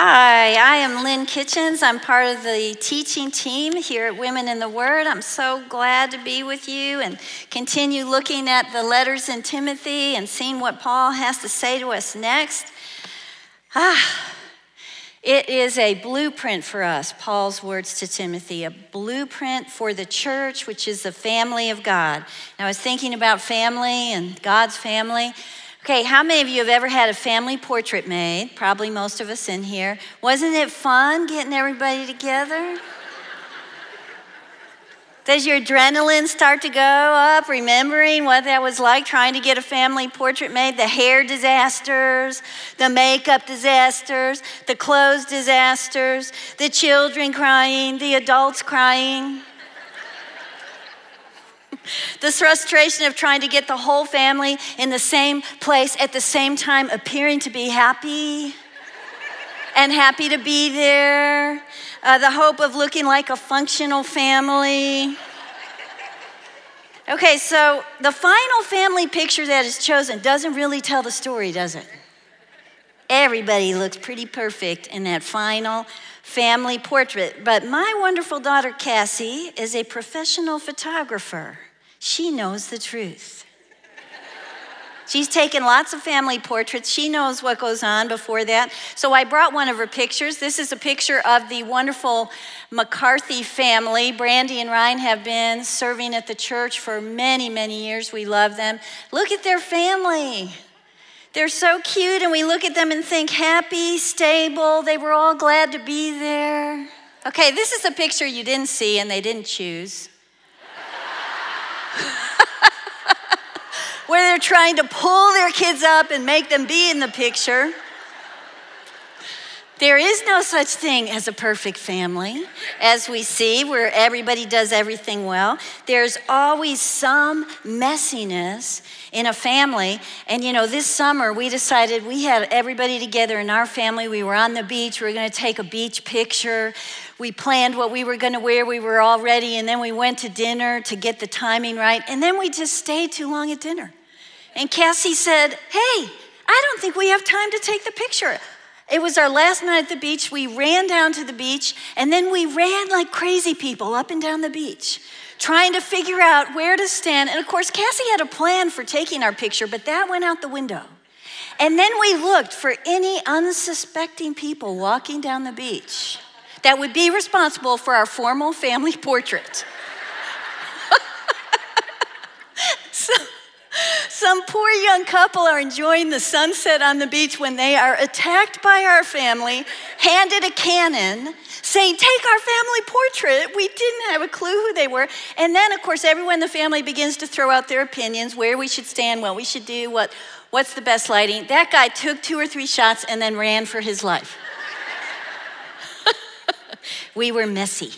Hi, I am Lynn Kitchens. I'm part of the teaching team here at Women in the Word. I'm so glad to be with you and continue looking at the letters in Timothy and seeing what Paul has to say to us next. Ah, it is a blueprint for us, Paul's words to Timothy, a blueprint for the church, which is the family of God. And I was thinking about family and God's family. Okay, how many of you have ever had a family portrait made? Probably most of us in here. Wasn't it fun getting everybody together? Does your adrenaline start to go up, remembering what that was like trying to get a family portrait made? The hair disasters, the makeup disasters, the clothes disasters, the children crying, the adults crying the frustration of trying to get the whole family in the same place at the same time, appearing to be happy and happy to be there, uh, the hope of looking like a functional family. Okay, so the final family picture that is chosen doesn't really tell the story, does it? Everybody looks pretty perfect in that final family portrait. But my wonderful daughter Cassie is a professional photographer. She knows the truth. She's taken lots of family portraits. She knows what goes on before that. So I brought one of her pictures. This is a picture of the wonderful McCarthy family. Brandy and Ryan have been serving at the church for many, many years. We love them. Look at their family. They're so cute, and we look at them and think happy, stable. They were all glad to be there. Okay, this is a picture you didn't see and they didn't choose. where they're trying to pull their kids up and make them be in the picture. There is no such thing as a perfect family, as we see, where everybody does everything well. There's always some messiness in a family. And you know, this summer we decided we had everybody together in our family. We were on the beach, we were going to take a beach picture. We planned what we were going to wear, we were all ready, and then we went to dinner to get the timing right. And then we just stayed too long at dinner. And Cassie said, Hey, I don't think we have time to take the picture. It was our last night at the beach. We ran down to the beach, and then we ran like crazy people up and down the beach, trying to figure out where to stand. And of course, Cassie had a plan for taking our picture, but that went out the window. And then we looked for any unsuspecting people walking down the beach that would be responsible for our formal family portrait. so, some poor young couple are enjoying the sunset on the beach when they are attacked by our family, handed a Canon, saying, Take our family portrait. We didn't have a clue who they were. And then, of course, everyone in the family begins to throw out their opinions where we should stand, what we should do, what, what's the best lighting. That guy took two or three shots and then ran for his life. We were messy.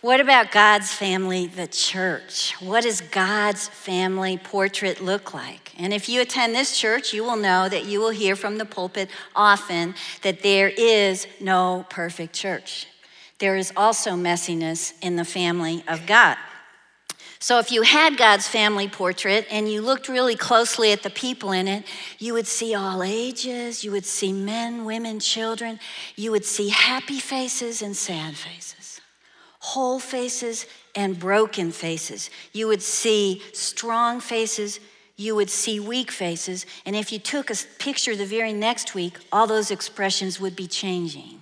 What about God's family, the church? What does God's family portrait look like? And if you attend this church, you will know that you will hear from the pulpit often that there is no perfect church. There is also messiness in the family of God. So, if you had God's family portrait and you looked really closely at the people in it, you would see all ages, you would see men, women, children, you would see happy faces and sad faces whole faces and broken faces. You would see strong faces, you would see weak faces, and if you took a picture the very next week, all those expressions would be changing.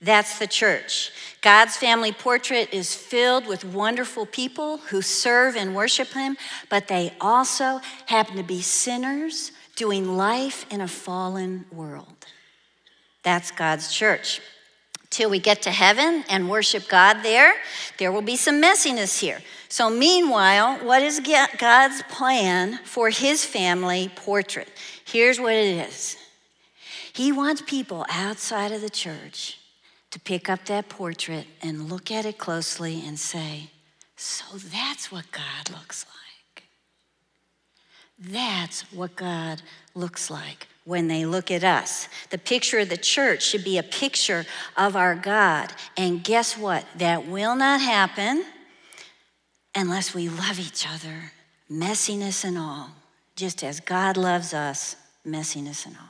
That's the church. God's family portrait is filled with wonderful people who serve and worship Him, but they also happen to be sinners doing life in a fallen world. That's God's church till we get to heaven and worship God there, there will be some messiness here. So, meanwhile, what is God's plan for his family portrait? Here's what it is He wants people outside of the church to pick up that portrait and look at it closely and say, So that's what God looks like. That's what God looks like when they look at us. The picture of the church should be a picture of our God. And guess what? That will not happen unless we love each other, messiness and all, just as God loves us, messiness and all.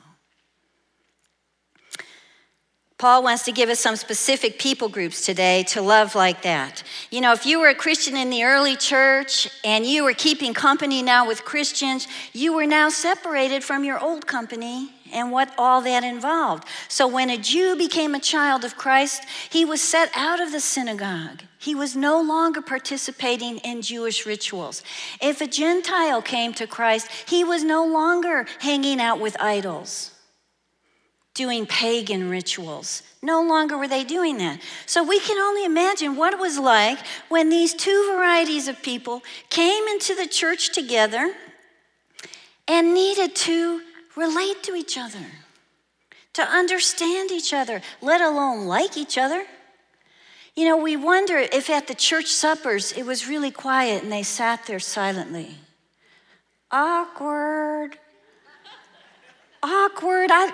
Paul wants to give us some specific people groups today to love like that. You know, if you were a Christian in the early church and you were keeping company now with Christians, you were now separated from your old company and what all that involved. So when a Jew became a child of Christ, he was set out of the synagogue. He was no longer participating in Jewish rituals. If a Gentile came to Christ, he was no longer hanging out with idols doing pagan rituals. No longer were they doing that. So we can only imagine what it was like when these two varieties of people came into the church together and needed to relate to each other, to understand each other, let alone like each other. You know, we wonder if at the church suppers it was really quiet and they sat there silently. Awkward. Awkward. I,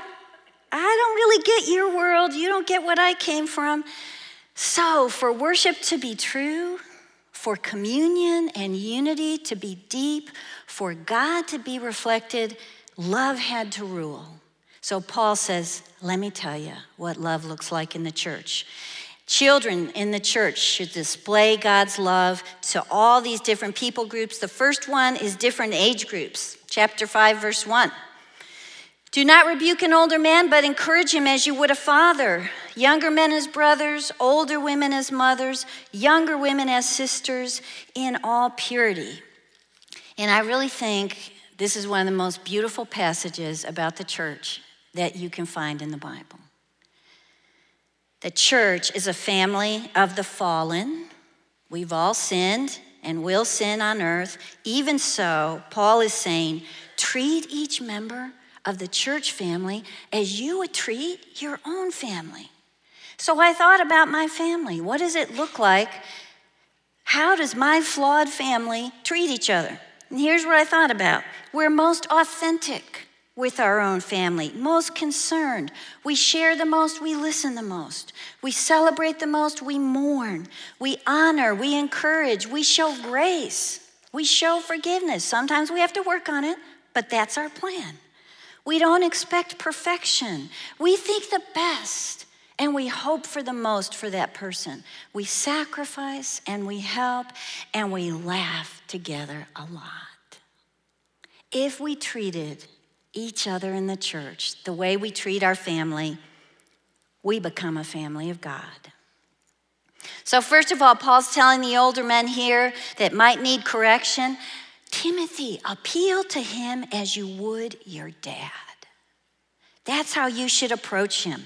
I don't really get your world. You don't get what I came from. So, for worship to be true, for communion and unity to be deep, for God to be reflected, love had to rule. So, Paul says, Let me tell you what love looks like in the church. Children in the church should display God's love to all these different people groups. The first one is different age groups. Chapter 5, verse 1. Do not rebuke an older man, but encourage him as you would a father. Younger men as brothers, older women as mothers, younger women as sisters, in all purity. And I really think this is one of the most beautiful passages about the church that you can find in the Bible. The church is a family of the fallen. We've all sinned and will sin on earth. Even so, Paul is saying, treat each member of the church family as you would treat your own family. So I thought about my family. What does it look like? How does my flawed family treat each other? And here's what I thought about we're most authentic with our own family, most concerned. We share the most, we listen the most. We celebrate the most, we mourn. We honor, we encourage, we show grace, we show forgiveness. Sometimes we have to work on it, but that's our plan. We don't expect perfection. We think the best and we hope for the most for that person. We sacrifice and we help and we laugh together a lot. If we treated each other in the church the way we treat our family, we become a family of God. So, first of all, Paul's telling the older men here that might need correction Timothy, appeal to him as you would your dad. That's how you should approach him.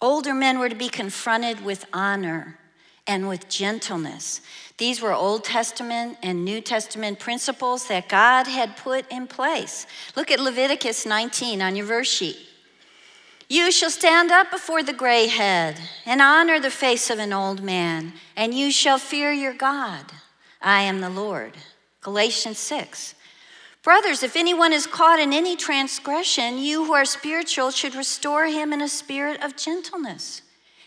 Older men were to be confronted with honor and with gentleness. These were Old Testament and New Testament principles that God had put in place. Look at Leviticus 19 on your verse sheet. You shall stand up before the gray head and honor the face of an old man, and you shall fear your God. I am the Lord. Galatians 6. Brothers, if anyone is caught in any transgression, you who are spiritual should restore him in a spirit of gentleness.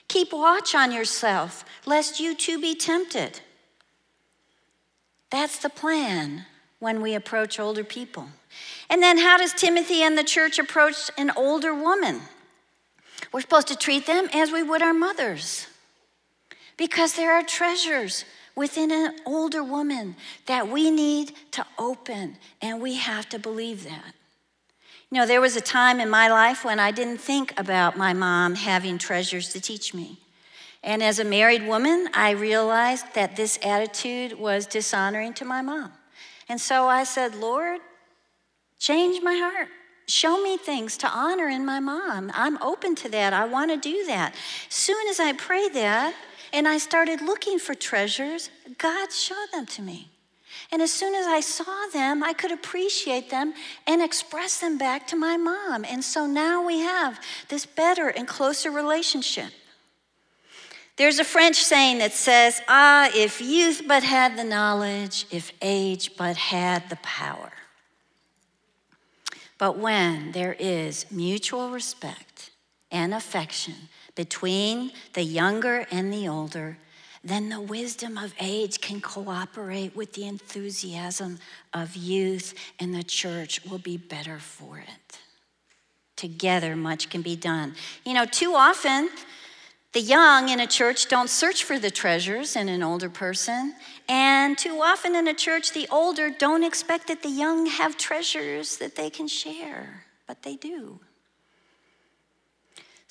Keep watch on yourself, lest you too be tempted. That's the plan when we approach older people. And then, how does Timothy and the church approach an older woman? We're supposed to treat them as we would our mothers because there are treasures within an older woman that we need to open, and we have to believe that. You know, there was a time in my life when I didn't think about my mom having treasures to teach me. And as a married woman, I realized that this attitude was dishonoring to my mom. And so I said, Lord, change my heart. Show me things to honor in my mom. I'm open to that. I want to do that. Soon as I prayed that, and I started looking for treasures, God showed them to me. And as soon as I saw them, I could appreciate them and express them back to my mom. And so now we have this better and closer relationship. There's a French saying that says, Ah, if youth but had the knowledge, if age but had the power. But when there is mutual respect and affection, between the younger and the older, then the wisdom of age can cooperate with the enthusiasm of youth, and the church will be better for it. Together, much can be done. You know, too often, the young in a church don't search for the treasures in an older person. And too often in a church, the older don't expect that the young have treasures that they can share, but they do.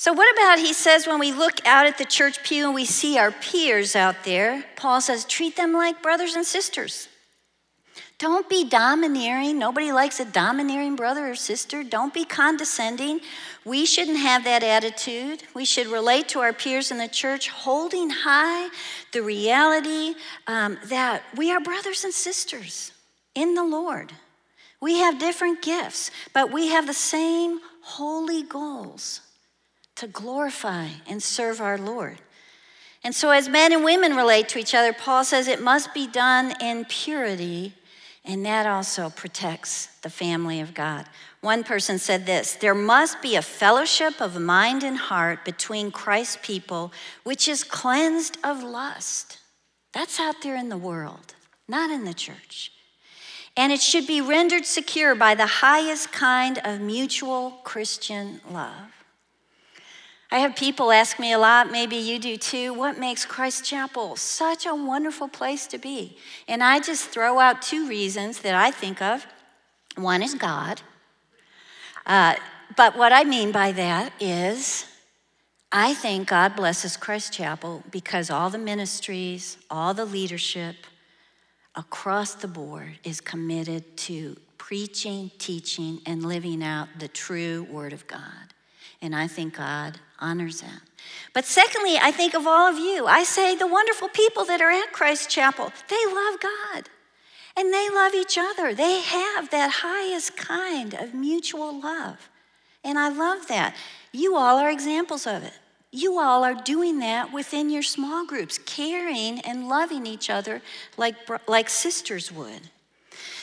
So, what about he says when we look out at the church pew and we see our peers out there? Paul says, treat them like brothers and sisters. Don't be domineering. Nobody likes a domineering brother or sister. Don't be condescending. We shouldn't have that attitude. We should relate to our peers in the church, holding high the reality um, that we are brothers and sisters in the Lord. We have different gifts, but we have the same holy goals to glorify and serve our Lord. And so, as men and women relate to each other, Paul says it must be done in purity and that also protects the family of God. One person said this there must be a fellowship of mind and heart between Christ's people, which is cleansed of lust. That's out there in the world, not in the church. And it should be rendered secure by the highest kind of mutual Christian love. I have people ask me a lot, maybe you do too, what makes Christ Chapel such a wonderful place to be? And I just throw out two reasons that I think of. One is God. Uh, but what I mean by that is, I think God blesses Christ Chapel because all the ministries, all the leadership across the board is committed to preaching, teaching, and living out the true Word of God. And I think God honors that. But secondly, I think of all of you. I say the wonderful people that are at Christ Chapel, they love God and they love each other. They have that highest kind of mutual love. And I love that. You all are examples of it. You all are doing that within your small groups, caring and loving each other like, like sisters would.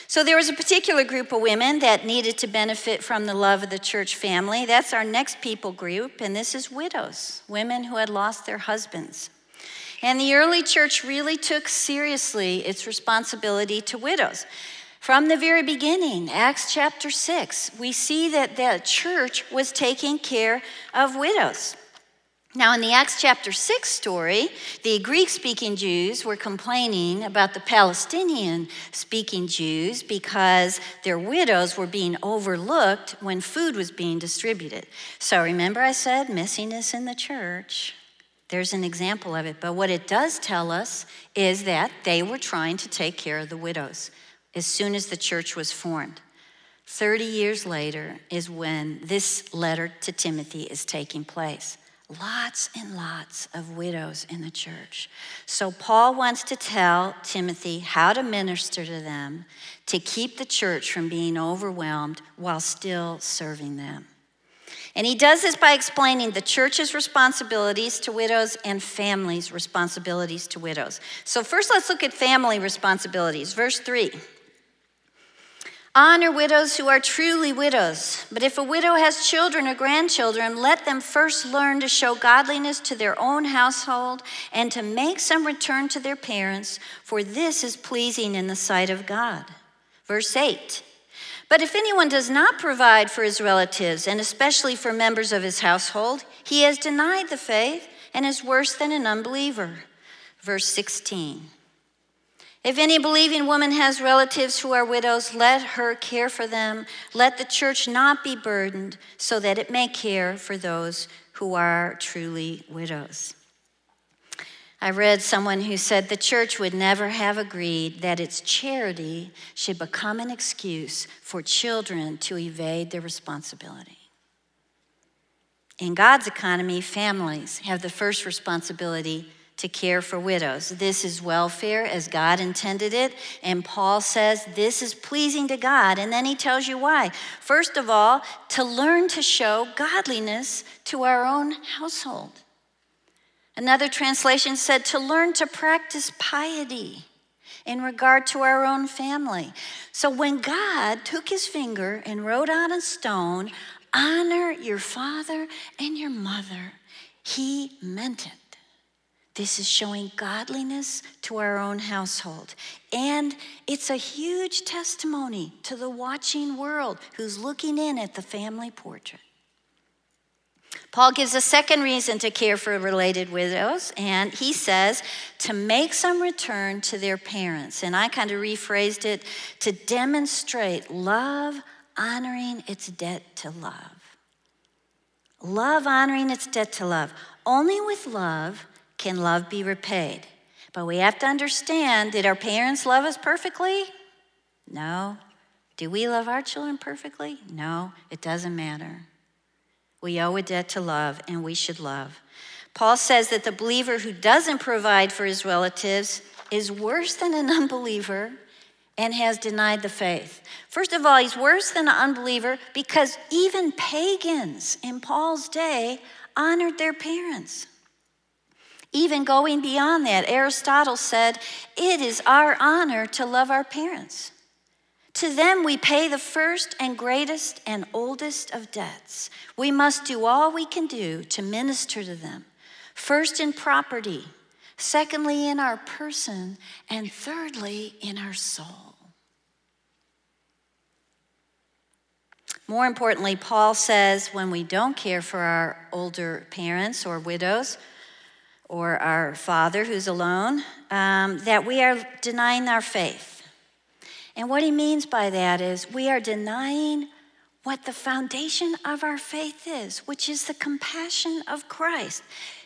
So there was a particular group of women that needed to benefit from the love of the church family. That's our next people group, and this is widows, women who had lost their husbands. And the early church really took seriously its responsibility to widows. From the very beginning, Acts chapter 6, we see that the church was taking care of widows. Now, in the Acts chapter 6 story, the Greek speaking Jews were complaining about the Palestinian speaking Jews because their widows were being overlooked when food was being distributed. So, remember, I said messiness in the church. There's an example of it. But what it does tell us is that they were trying to take care of the widows as soon as the church was formed. 30 years later is when this letter to Timothy is taking place. Lots and lots of widows in the church. So, Paul wants to tell Timothy how to minister to them to keep the church from being overwhelmed while still serving them. And he does this by explaining the church's responsibilities to widows and families' responsibilities to widows. So, first, let's look at family responsibilities. Verse 3. Honor widows who are truly widows. But if a widow has children or grandchildren, let them first learn to show godliness to their own household and to make some return to their parents, for this is pleasing in the sight of God. Verse 8. But if anyone does not provide for his relatives, and especially for members of his household, he has denied the faith and is worse than an unbeliever. Verse 16. If any believing woman has relatives who are widows, let her care for them. Let the church not be burdened, so that it may care for those who are truly widows. I read someone who said the church would never have agreed that its charity should become an excuse for children to evade their responsibility. In God's economy, families have the first responsibility to care for widows. This is welfare as God intended it. And Paul says this is pleasing to God. And then he tells you why. First of all, to learn to show godliness to our own household. Another translation said to learn to practice piety in regard to our own family. So when God took his finger and wrote on a stone, honor your father and your mother, he meant it. This is showing godliness to our own household. And it's a huge testimony to the watching world who's looking in at the family portrait. Paul gives a second reason to care for related widows, and he says to make some return to their parents. And I kind of rephrased it to demonstrate love honoring its debt to love. Love honoring its debt to love. Only with love can love be repaid. But we have to understand did our parents love us perfectly? No. Do we love our children perfectly? No, it doesn't matter. We owe a debt to love, and we should love. Paul says that the believer who doesn't provide for his relatives is worse than an unbeliever and has denied the faith. First of all, he's worse than an unbeliever because even pagans in Paul's day honored their parents. Even going beyond that, Aristotle said, It is our honor to love our parents. To them we pay the first and greatest and oldest of debts. We must do all we can do to minister to them, first in property, secondly in our person, and thirdly in our soul. More importantly, Paul says when we don't care for our older parents or widows, or our father who's alone, um, that we are denying our faith. And what he means by that is we are denying what the foundation of our faith is, which is the compassion of Christ.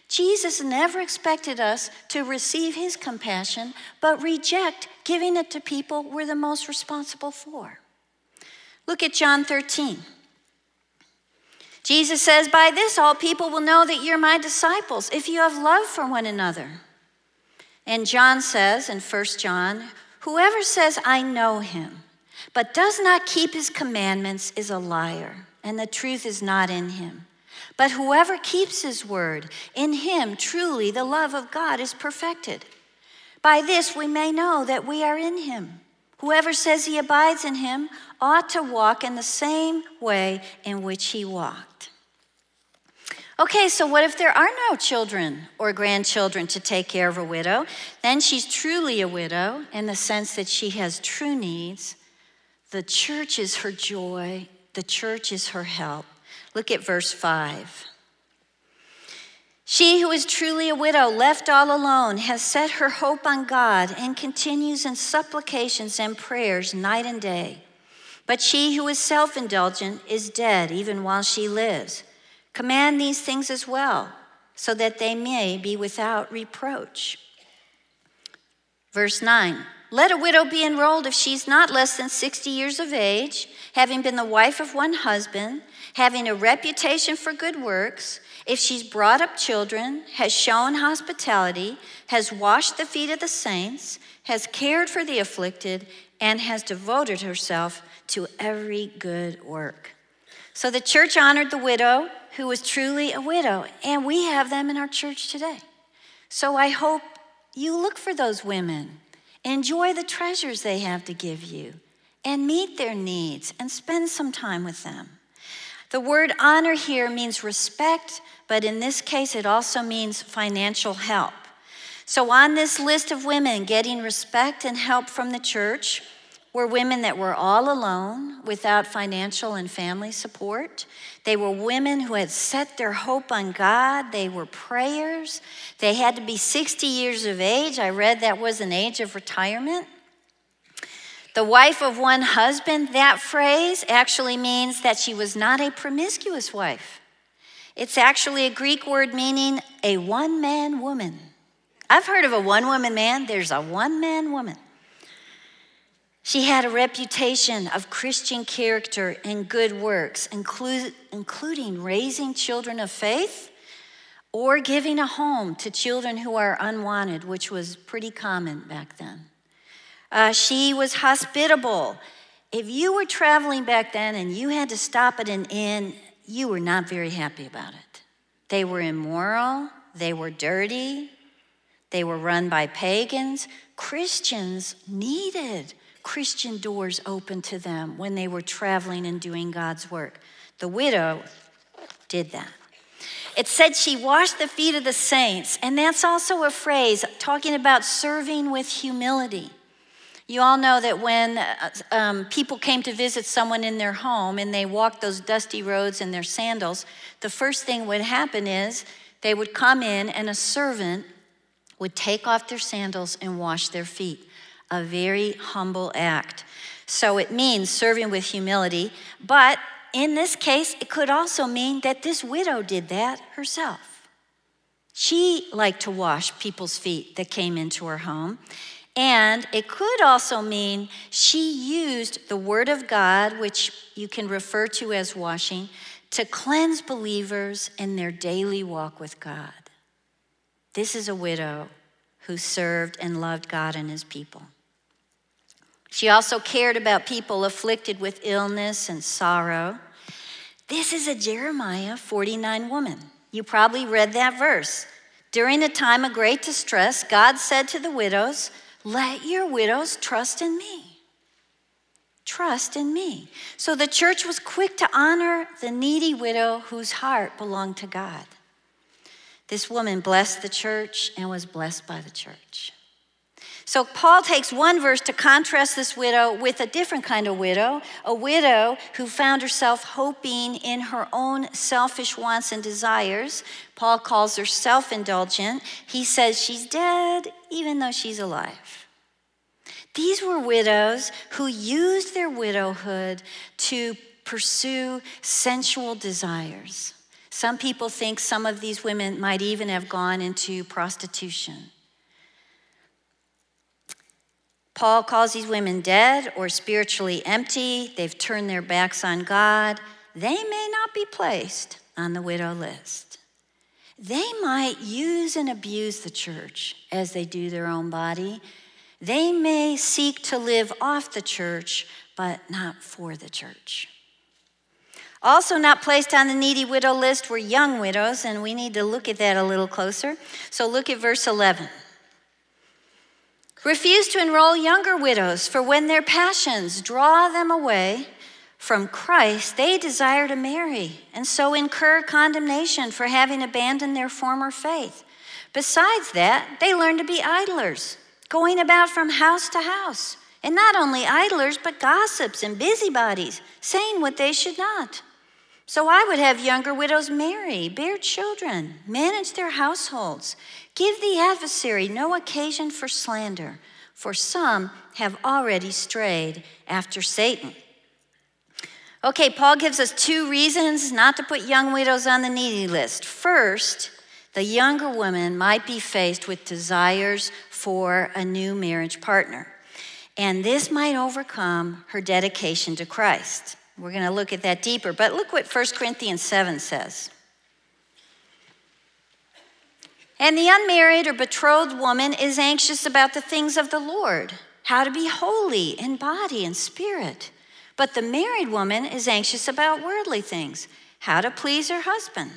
Jesus never expected us to receive his compassion, but reject giving it to people we're the most responsible for. Look at John 13. Jesus says, By this all people will know that you're my disciples, if you have love for one another. And John says in 1 John, Whoever says, I know him, but does not keep his commandments is a liar, and the truth is not in him. But whoever keeps his word, in him truly the love of God is perfected. By this we may know that we are in him. Whoever says he abides in him ought to walk in the same way in which he walked. Okay, so what if there are no children or grandchildren to take care of a widow? Then she's truly a widow in the sense that she has true needs. The church is her joy, the church is her help. Look at verse 5. She who is truly a widow, left all alone, has set her hope on God and continues in supplications and prayers night and day. But she who is self indulgent is dead even while she lives. Command these things as well, so that they may be without reproach. Verse 9 Let a widow be enrolled if she's not less than 60 years of age, having been the wife of one husband, having a reputation for good works, if she's brought up children, has shown hospitality, has washed the feet of the saints, has cared for the afflicted, and has devoted herself to every good work. So the church honored the widow who was truly a widow, and we have them in our church today. So I hope you look for those women, enjoy the treasures they have to give you, and meet their needs and spend some time with them. The word honor here means respect, but in this case, it also means financial help. So, on this list of women getting respect and help from the church, were women that were all alone without financial and family support. They were women who had set their hope on God. They were prayers. They had to be 60 years of age. I read that was an age of retirement. The wife of one husband, that phrase actually means that she was not a promiscuous wife. It's actually a Greek word meaning a one man woman. I've heard of a one woman man, there's a one man woman. She had a reputation of Christian character and good works, including raising children of faith or giving a home to children who are unwanted, which was pretty common back then. Uh, she was hospitable. If you were traveling back then and you had to stop at an inn, you were not very happy about it. They were immoral, they were dirty, they were run by pagans. Christians needed Christian doors open to them when they were traveling and doing God's work. The widow did that. It said she washed the feet of the saints, and that's also a phrase talking about serving with humility. You all know that when uh, um, people came to visit someone in their home and they walked those dusty roads in their sandals, the first thing would happen is they would come in and a servant would take off their sandals and wash their feet. A very humble act. So it means serving with humility, but in this case, it could also mean that this widow did that herself. She liked to wash people's feet that came into her home. And it could also mean she used the Word of God, which you can refer to as washing, to cleanse believers in their daily walk with God. This is a widow who served and loved God and his people. She also cared about people afflicted with illness and sorrow. This is a Jeremiah 49 woman. You probably read that verse. During a time of great distress, God said to the widows, let your widows trust in me. Trust in me. So the church was quick to honor the needy widow whose heart belonged to God. This woman blessed the church and was blessed by the church. So Paul takes one verse to contrast this widow with a different kind of widow, a widow who found herself hoping in her own selfish wants and desires. Paul calls her self indulgent. He says she's dead even though she's alive. These were widows who used their widowhood to pursue sensual desires. Some people think some of these women might even have gone into prostitution. Paul calls these women dead or spiritually empty. They've turned their backs on God. They may not be placed on the widow list. They might use and abuse the church as they do their own body. They may seek to live off the church, but not for the church. Also, not placed on the needy widow list were young widows, and we need to look at that a little closer. So, look at verse 11. Refuse to enroll younger widows, for when their passions draw them away from Christ, they desire to marry and so incur condemnation for having abandoned their former faith. Besides that, they learn to be idlers, going about from house to house. And not only idlers, but gossips and busybodies, saying what they should not. So I would have younger widows marry, bear children, manage their households. Give the adversary no occasion for slander, for some have already strayed after Satan. Okay, Paul gives us two reasons not to put young widows on the needy list. First, the younger woman might be faced with desires for a new marriage partner, and this might overcome her dedication to Christ. We're going to look at that deeper. But look what 1 Corinthians 7 says. And the unmarried or betrothed woman is anxious about the things of the Lord, how to be holy in body and spirit. But the married woman is anxious about worldly things, how to please her husband.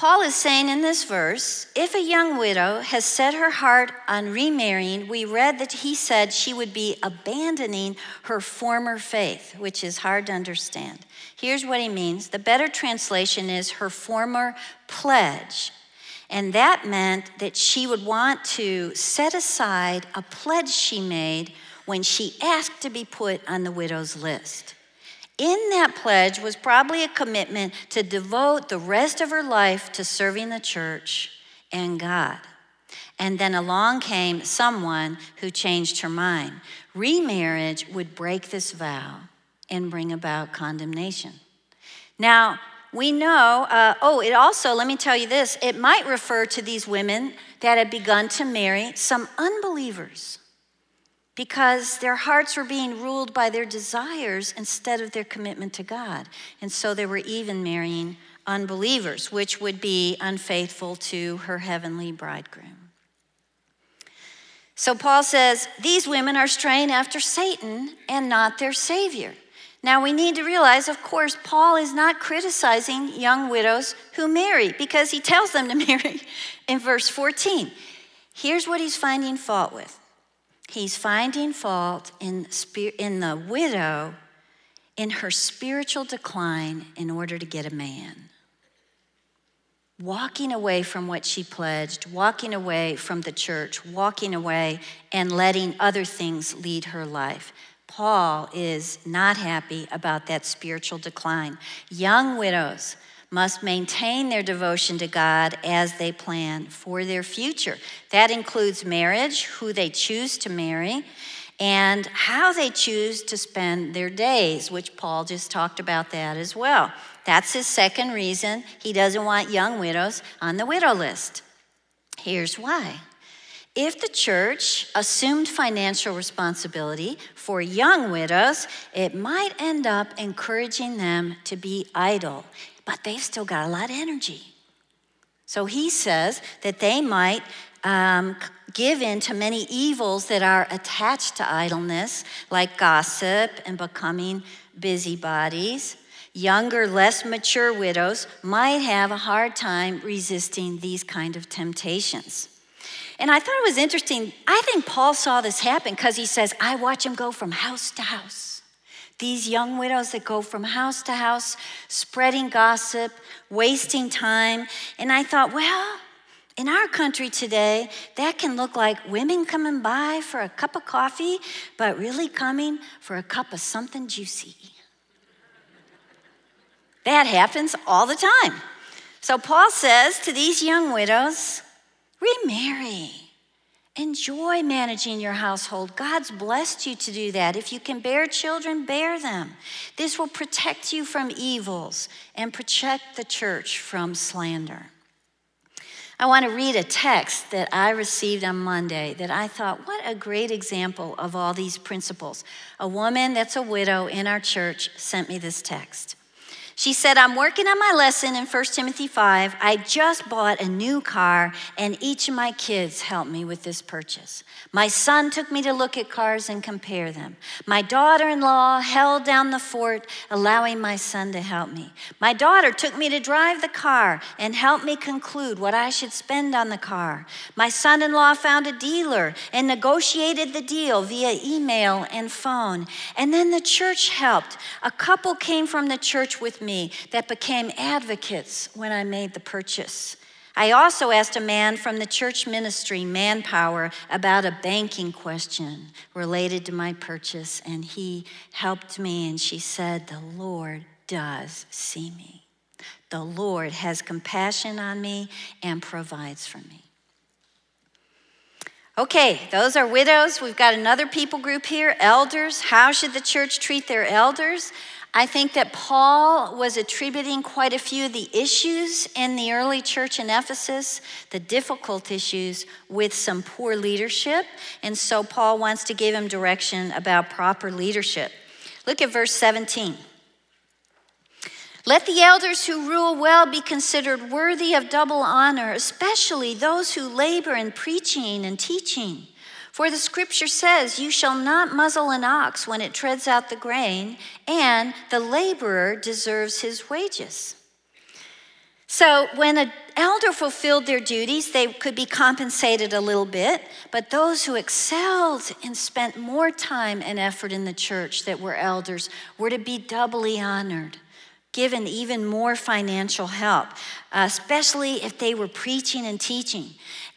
Paul is saying in this verse if a young widow has set her heart on remarrying, we read that he said she would be abandoning her former faith, which is hard to understand. Here's what he means the better translation is her former pledge. And that meant that she would want to set aside a pledge she made when she asked to be put on the widow's list in that pledge was probably a commitment to devote the rest of her life to serving the church and God. And then along came someone who changed her mind. Remarriage would break this vow and bring about condemnation. Now, we know, uh, oh, it also, let me tell you this, it might refer to these women that had begun to marry some unbelievers because their hearts were being ruled by their desires instead of their commitment to God. And so they were even marrying unbelievers, which would be unfaithful to her heavenly bridegroom. So Paul says, These women are straying after Satan and not their Savior. Now we need to realize, of course, Paul is not criticizing young widows who marry because he tells them to marry in verse 14. Here's what he's finding fault with He's finding fault in, in the widow in her spiritual decline in order to get a man. walking away from what she pledged, walking away from the church, walking away and letting other things lead her life. Paul is not happy about that spiritual decline. Young widows must maintain their devotion to God as they plan for their future. That includes marriage, who they choose to marry, and how they choose to spend their days, which Paul just talked about that as well. That's his second reason he doesn't want young widows on the widow list. Here's why. If the church assumed financial responsibility for young widows, it might end up encouraging them to be idle, but they've still got a lot of energy. So he says that they might um, give in to many evils that are attached to idleness, like gossip and becoming busybodies. Younger, less mature widows might have a hard time resisting these kind of temptations. And I thought it was interesting. I think Paul saw this happen because he says, I watch him go from house to house. These young widows that go from house to house, spreading gossip, wasting time. And I thought, well, in our country today, that can look like women coming by for a cup of coffee, but really coming for a cup of something juicy. That happens all the time. So Paul says to these young widows, remarry. Enjoy managing your household. God's blessed you to do that. If you can bear children, bear them. This will protect you from evils and protect the church from slander. I want to read a text that I received on Monday that I thought, what a great example of all these principles. A woman that's a widow in our church sent me this text. She said, I'm working on my lesson in 1 Timothy 5. I just bought a new car, and each of my kids helped me with this purchase. My son took me to look at cars and compare them. My daughter in law held down the fort, allowing my son to help me. My daughter took me to drive the car and helped me conclude what I should spend on the car. My son in law found a dealer and negotiated the deal via email and phone. And then the church helped. A couple came from the church with me me that became advocates when I made the purchase. I also asked a man from the church ministry, Manpower, about a banking question related to my purchase, and he helped me, and she said, The Lord does see me. The Lord has compassion on me and provides for me. Okay, those are widows. We've got another people group here, elders. How should the church treat their elders? I think that Paul was attributing quite a few of the issues in the early church in Ephesus, the difficult issues, with some poor leadership. And so Paul wants to give him direction about proper leadership. Look at verse 17. Let the elders who rule well be considered worthy of double honor, especially those who labor in preaching and teaching. For the scripture says, You shall not muzzle an ox when it treads out the grain, and the laborer deserves his wages. So, when an elder fulfilled their duties, they could be compensated a little bit, but those who excelled and spent more time and effort in the church that were elders were to be doubly honored given even more financial help, especially if they were preaching and teaching.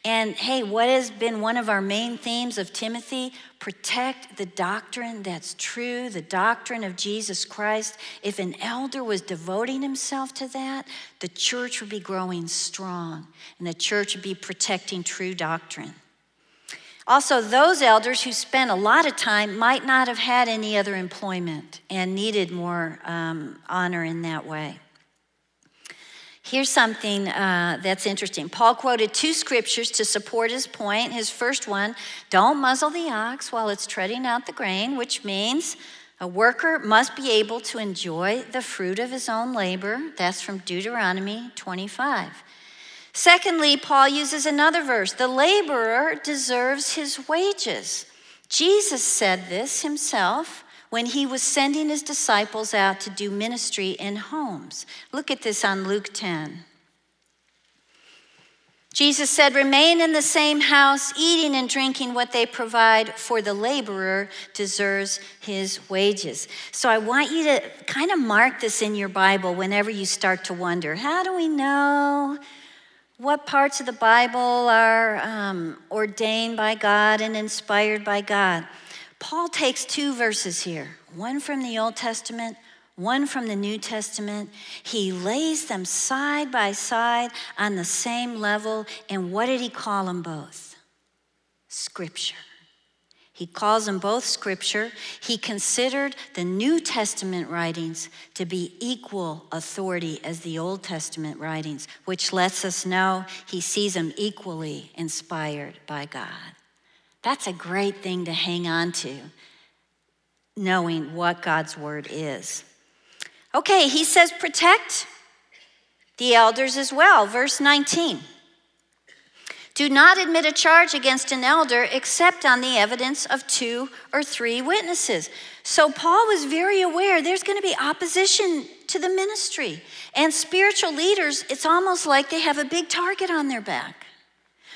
And hey, what has been one of our main themes of Timothy? Protect the doctrine that's true, the doctrine of Jesus Christ. If an elder was devoting himself to that, the church would be growing strong and the church would be protecting true doctrine. Also, those elders who spent a lot of time might not have had any other employment and needed more um, honor in that way. Here's something uh, that's interesting. Paul quoted two scriptures to support his point. His first one don't muzzle the ox while it's treading out the grain, which means a worker must be able to enjoy the fruit of his own labor. That's from Deuteronomy 25. Secondly, Paul uses another verse the laborer deserves his wages. Jesus said this himself when he was sending his disciples out to do ministry in homes. Look at this on Luke 10. Jesus said, Remain in the same house, eating and drinking what they provide, for the laborer deserves his wages. So I want you to kind of mark this in your Bible whenever you start to wonder how do we know what parts of the Bible are um, ordained by God and inspired by God. Paul takes two verses here one from the Old Testament, one from the New Testament. He lays them side by side on the same level. And what did he call them both? Scripture. He calls them both scripture. He considered the New Testament writings to be equal authority as the Old Testament writings, which lets us know he sees them equally inspired by God. That's a great thing to hang on to, knowing what God's word is. Okay, he says protect the elders as well. Verse 19. Do not admit a charge against an elder except on the evidence of two or three witnesses. So Paul was very aware there's going to be opposition to the ministry. And spiritual leaders, it's almost like they have a big target on their back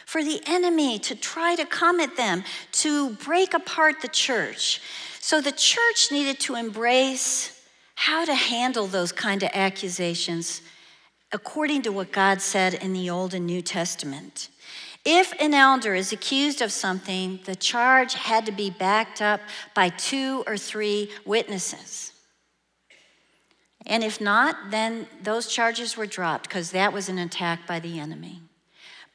for the enemy to try to come at them, to break apart the church. So the church needed to embrace how to handle those kind of accusations according to what God said in the Old and New Testament. If an elder is accused of something, the charge had to be backed up by two or three witnesses. And if not, then those charges were dropped because that was an attack by the enemy.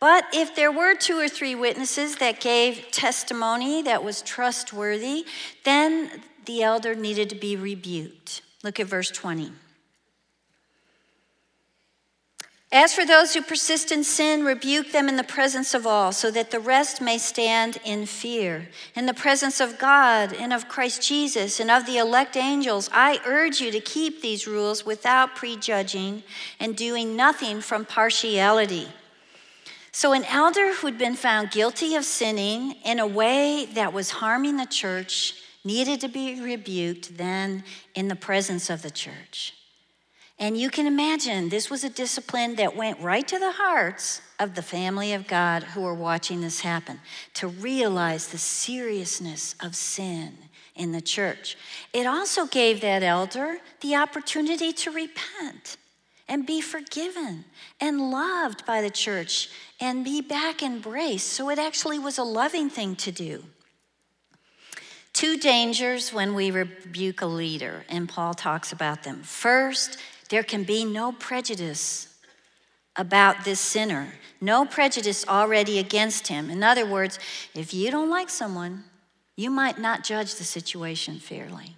But if there were two or three witnesses that gave testimony that was trustworthy, then the elder needed to be rebuked. Look at verse 20. As for those who persist in sin, rebuke them in the presence of all, so that the rest may stand in fear. In the presence of God and of Christ Jesus and of the elect angels, I urge you to keep these rules without prejudging and doing nothing from partiality. So, an elder who'd been found guilty of sinning in a way that was harming the church needed to be rebuked then in the presence of the church. And you can imagine this was a discipline that went right to the hearts of the family of God who were watching this happen to realize the seriousness of sin in the church. It also gave that elder the opportunity to repent and be forgiven and loved by the church and be back embraced. So it actually was a loving thing to do. Two dangers when we rebuke a leader, and Paul talks about them. First, there can be no prejudice about this sinner, no prejudice already against him. In other words, if you don't like someone, you might not judge the situation fairly.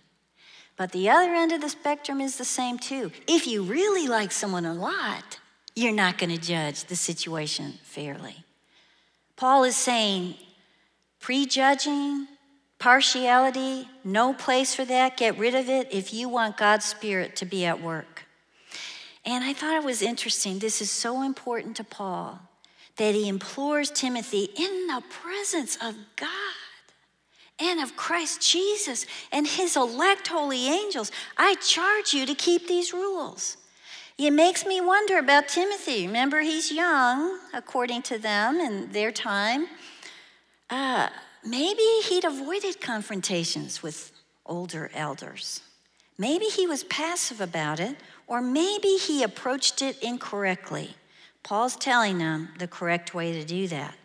But the other end of the spectrum is the same too. If you really like someone a lot, you're not going to judge the situation fairly. Paul is saying prejudging, partiality, no place for that. Get rid of it if you want God's Spirit to be at work. And I thought it was interesting. This is so important to Paul that he implores Timothy in the presence of God and of Christ Jesus and his elect holy angels. I charge you to keep these rules. It makes me wonder about Timothy. Remember, he's young, according to them in their time. Uh, maybe he'd avoided confrontations with older elders. Maybe he was passive about it, or maybe he approached it incorrectly. Paul's telling them the correct way to do that.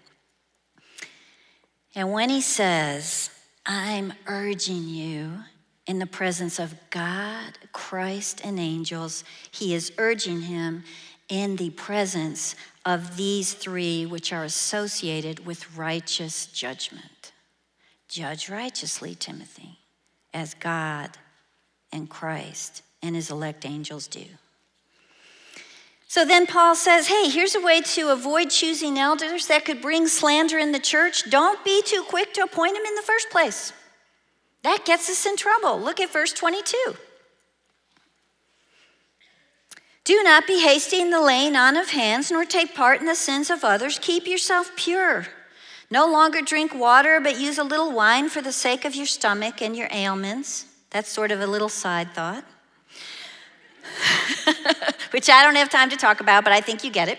And when he says, I'm urging you in the presence of God, Christ, and angels, he is urging him in the presence of these three, which are associated with righteous judgment. Judge righteously, Timothy, as God and Christ and his elect angels do. So then Paul says, hey, here's a way to avoid choosing elders that could bring slander in the church. Don't be too quick to appoint them in the first place. That gets us in trouble. Look at verse 22. Do not be hasty in the laying on of hands, nor take part in the sins of others. Keep yourself pure. No longer drink water, but use a little wine for the sake of your stomach and your ailments. That's sort of a little side thought. which I don't have time to talk about, but I think you get it.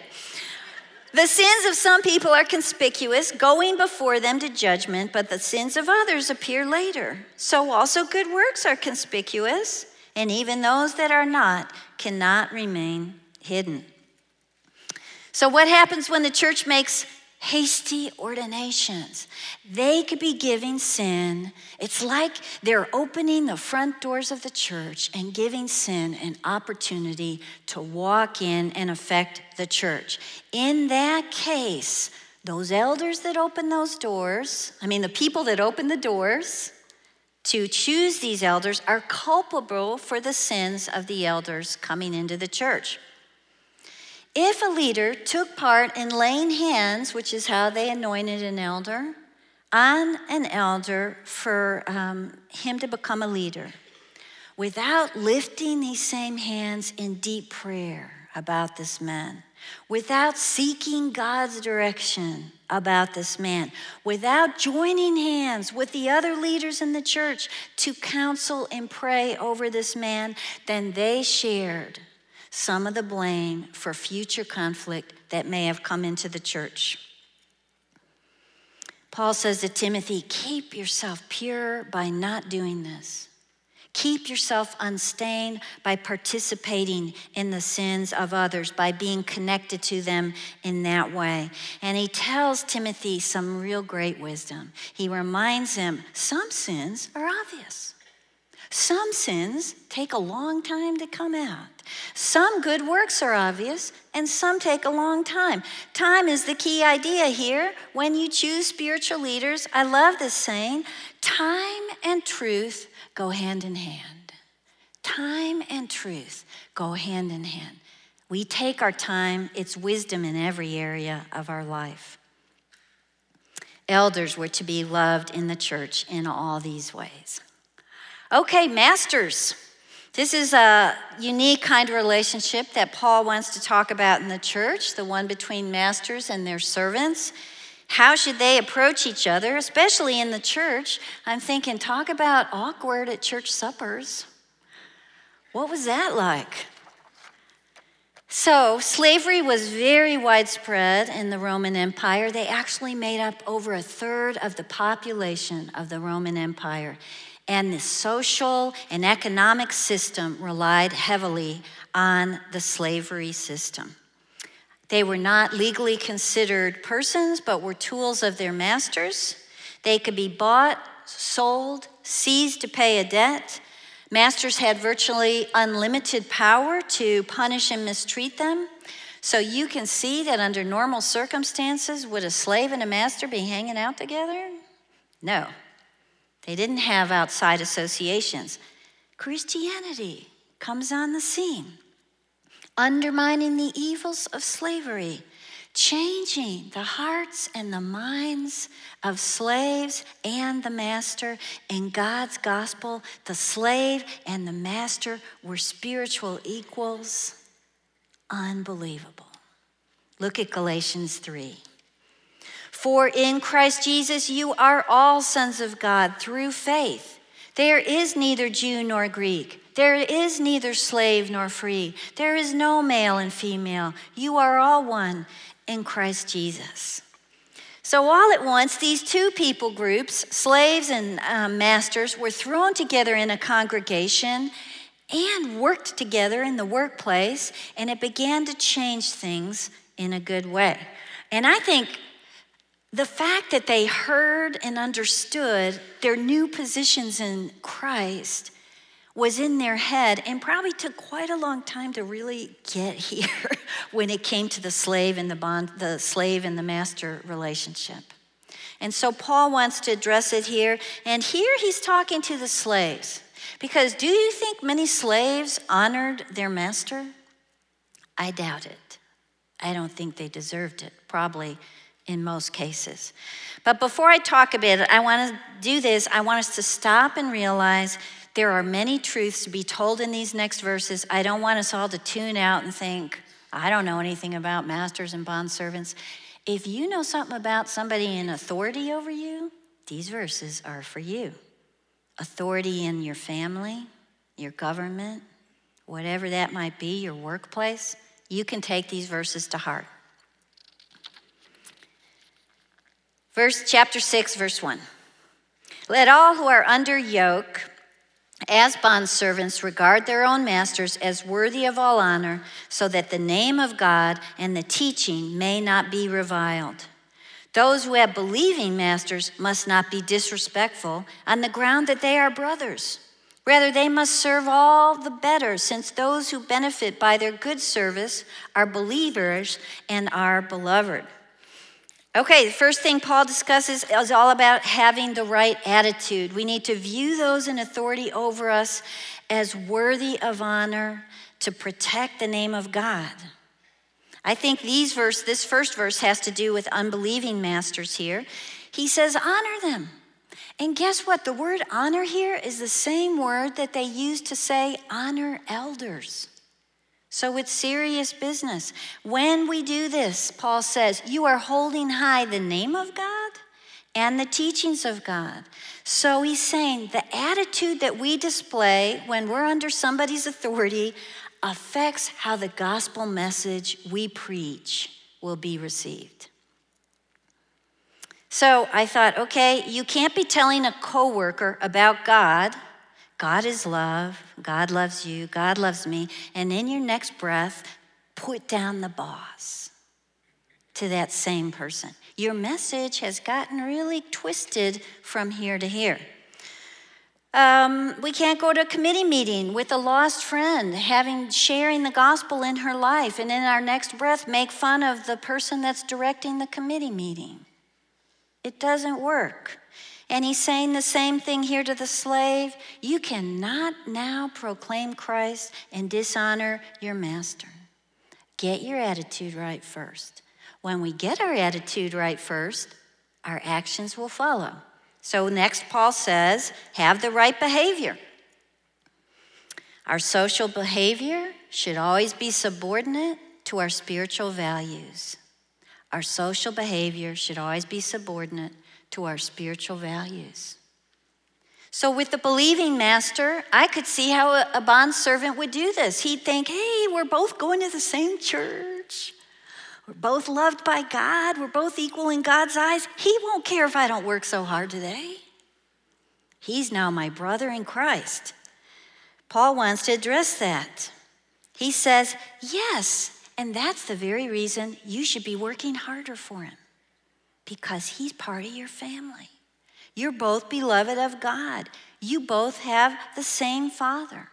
The sins of some people are conspicuous, going before them to judgment, but the sins of others appear later. So also good works are conspicuous, and even those that are not cannot remain hidden. So, what happens when the church makes hasty ordinations? They could be giving sin. It's like they're opening the front doors of the church and giving sin an opportunity to walk in and affect the church. In that case, those elders that open those doors, I mean, the people that open the doors, to choose these elders are culpable for the sins of the elders coming into the church. If a leader took part in laying hands, which is how they anointed an elder, on an elder for um, him to become a leader, without lifting these same hands in deep prayer about this man, without seeking God's direction about this man, without joining hands with the other leaders in the church to counsel and pray over this man, then they shared some of the blame for future conflict that may have come into the church. Paul says to Timothy, Keep yourself pure by not doing this. Keep yourself unstained by participating in the sins of others, by being connected to them in that way. And he tells Timothy some real great wisdom. He reminds him some sins are obvious. Some sins take a long time to come out. Some good works are obvious, and some take a long time. Time is the key idea here. When you choose spiritual leaders, I love this saying time and truth go hand in hand. Time and truth go hand in hand. We take our time, it's wisdom in every area of our life. Elders were to be loved in the church in all these ways. Okay, masters. This is a unique kind of relationship that Paul wants to talk about in the church, the one between masters and their servants. How should they approach each other, especially in the church? I'm thinking, talk about awkward at church suppers. What was that like? So, slavery was very widespread in the Roman Empire. They actually made up over a third of the population of the Roman Empire. And the social and economic system relied heavily on the slavery system. They were not legally considered persons, but were tools of their masters. They could be bought, sold, seized to pay a debt. Masters had virtually unlimited power to punish and mistreat them. So you can see that under normal circumstances, would a slave and a master be hanging out together? No. They didn't have outside associations. Christianity comes on the scene undermining the evils of slavery, changing the hearts and the minds of slaves and the master. In God's gospel, the slave and the master were spiritual equals. Unbelievable. Look at Galatians 3. For in Christ Jesus you are all sons of God through faith. There is neither Jew nor Greek. There is neither slave nor free. There is no male and female. You are all one in Christ Jesus. So, all at once, these two people groups, slaves and um, masters, were thrown together in a congregation and worked together in the workplace, and it began to change things in a good way. And I think the fact that they heard and understood their new positions in Christ was in their head and probably took quite a long time to really get here when it came to the slave and the bond the slave and the master relationship. And so Paul wants to address it here and here he's talking to the slaves. Because do you think many slaves honored their master? I doubt it. I don't think they deserved it, probably in most cases. But before I talk about it, I want to do this. I want us to stop and realize there are many truths to be told in these next verses. I don't want us all to tune out and think, I don't know anything about masters and bond servants. If you know something about somebody in authority over you, these verses are for you. Authority in your family, your government, whatever that might be, your workplace, you can take these verses to heart. Verse chapter 6 verse 1. Let all who are under yoke As bondservants, regard their own masters as worthy of all honor, so that the name of God and the teaching may not be reviled. Those who have believing masters must not be disrespectful on the ground that they are brothers. Rather, they must serve all the better, since those who benefit by their good service are believers and are beloved. Okay, the first thing Paul discusses is all about having the right attitude. We need to view those in authority over us as worthy of honor to protect the name of God. I think these verse, this first verse has to do with unbelieving masters here. He says, honor them. And guess what? The word honor here is the same word that they use to say honor elders. So it's serious business. When we do this, Paul says, you are holding high the name of God and the teachings of God. So he's saying the attitude that we display when we're under somebody's authority affects how the gospel message we preach will be received. So I thought, okay, you can't be telling a coworker about God God is love, God loves you, God loves me, and in your next breath, put down the boss to that same person. Your message has gotten really twisted from here to here. Um, we can't go to a committee meeting with a lost friend, having sharing the gospel in her life, and in our next breath make fun of the person that's directing the committee meeting. It doesn't work. And he's saying the same thing here to the slave. You cannot now proclaim Christ and dishonor your master. Get your attitude right first. When we get our attitude right first, our actions will follow. So, next, Paul says, have the right behavior. Our social behavior should always be subordinate to our spiritual values. Our social behavior should always be subordinate to our spiritual values. So, with the believing master, I could see how a, a bond servant would do this. He'd think, hey, we're both going to the same church. We're both loved by God. We're both equal in God's eyes. He won't care if I don't work so hard today. He's now my brother in Christ. Paul wants to address that. He says, yes, and that's the very reason you should be working harder for him because he's part of your family. You're both beloved of God. You both have the same Father.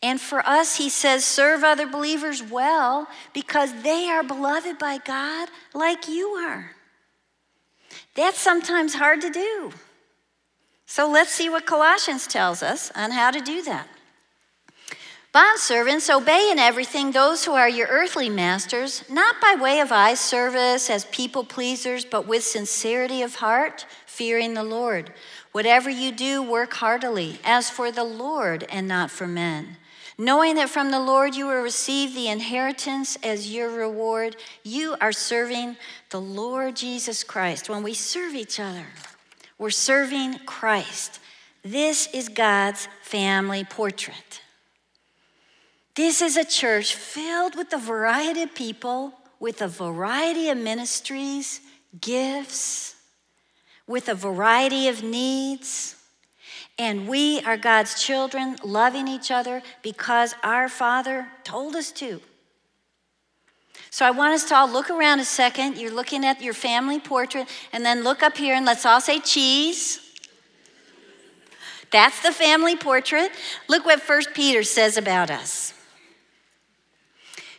And for us, he says, serve other believers well because they are beloved by God like you are. That's sometimes hard to do. So let's see what Colossians tells us on how to do that. Bondservants, obey in everything those who are your earthly masters, not by way of eye service as people pleasers, but with sincerity of heart, fearing the Lord. Whatever you do, work heartily, as for the Lord and not for men. Knowing that from the Lord you will receive the inheritance as your reward, you are serving the Lord Jesus Christ. When we serve each other, we're serving Christ. This is God's family portrait. This is a church filled with a variety of people, with a variety of ministries, gifts, with a variety of needs. And we are God's children, loving each other because our Father told us to. So I want us to all look around a second. You're looking at your family portrait, and then look up here and let's all say cheese. That's the family portrait. Look what First Peter says about us.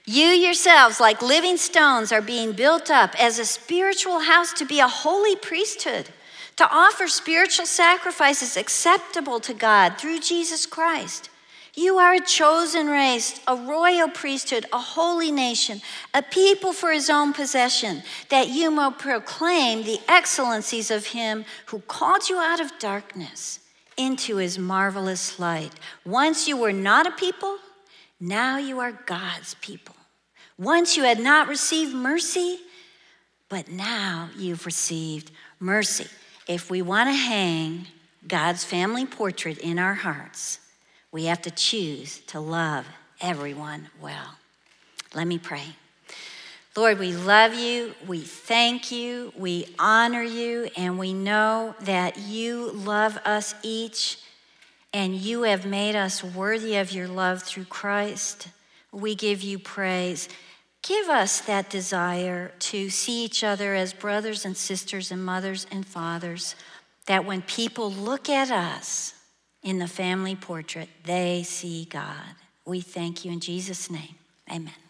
You yourselves, like living stones, are being built up as a spiritual house to be a holy priesthood, to offer spiritual sacrifices acceptable to God through Jesus Christ. You are a chosen race, a royal priesthood, a holy nation, a people for his own possession, that you may proclaim the excellencies of him who called you out of darkness into his marvelous light. Once you were not a people, now you are God's people. Once you had not received mercy, but now you've received mercy. If we want to hang God's family portrait in our hearts, we have to choose to love everyone well. Let me pray. Lord, we love you, we thank you, we honor you, and we know that you love us each and you have made us worthy of your love through Christ. We give you praise. Give us that desire to see each other as brothers and sisters and mothers and fathers, that when people look at us in the family portrait, they see God. We thank you in Jesus' name. Amen.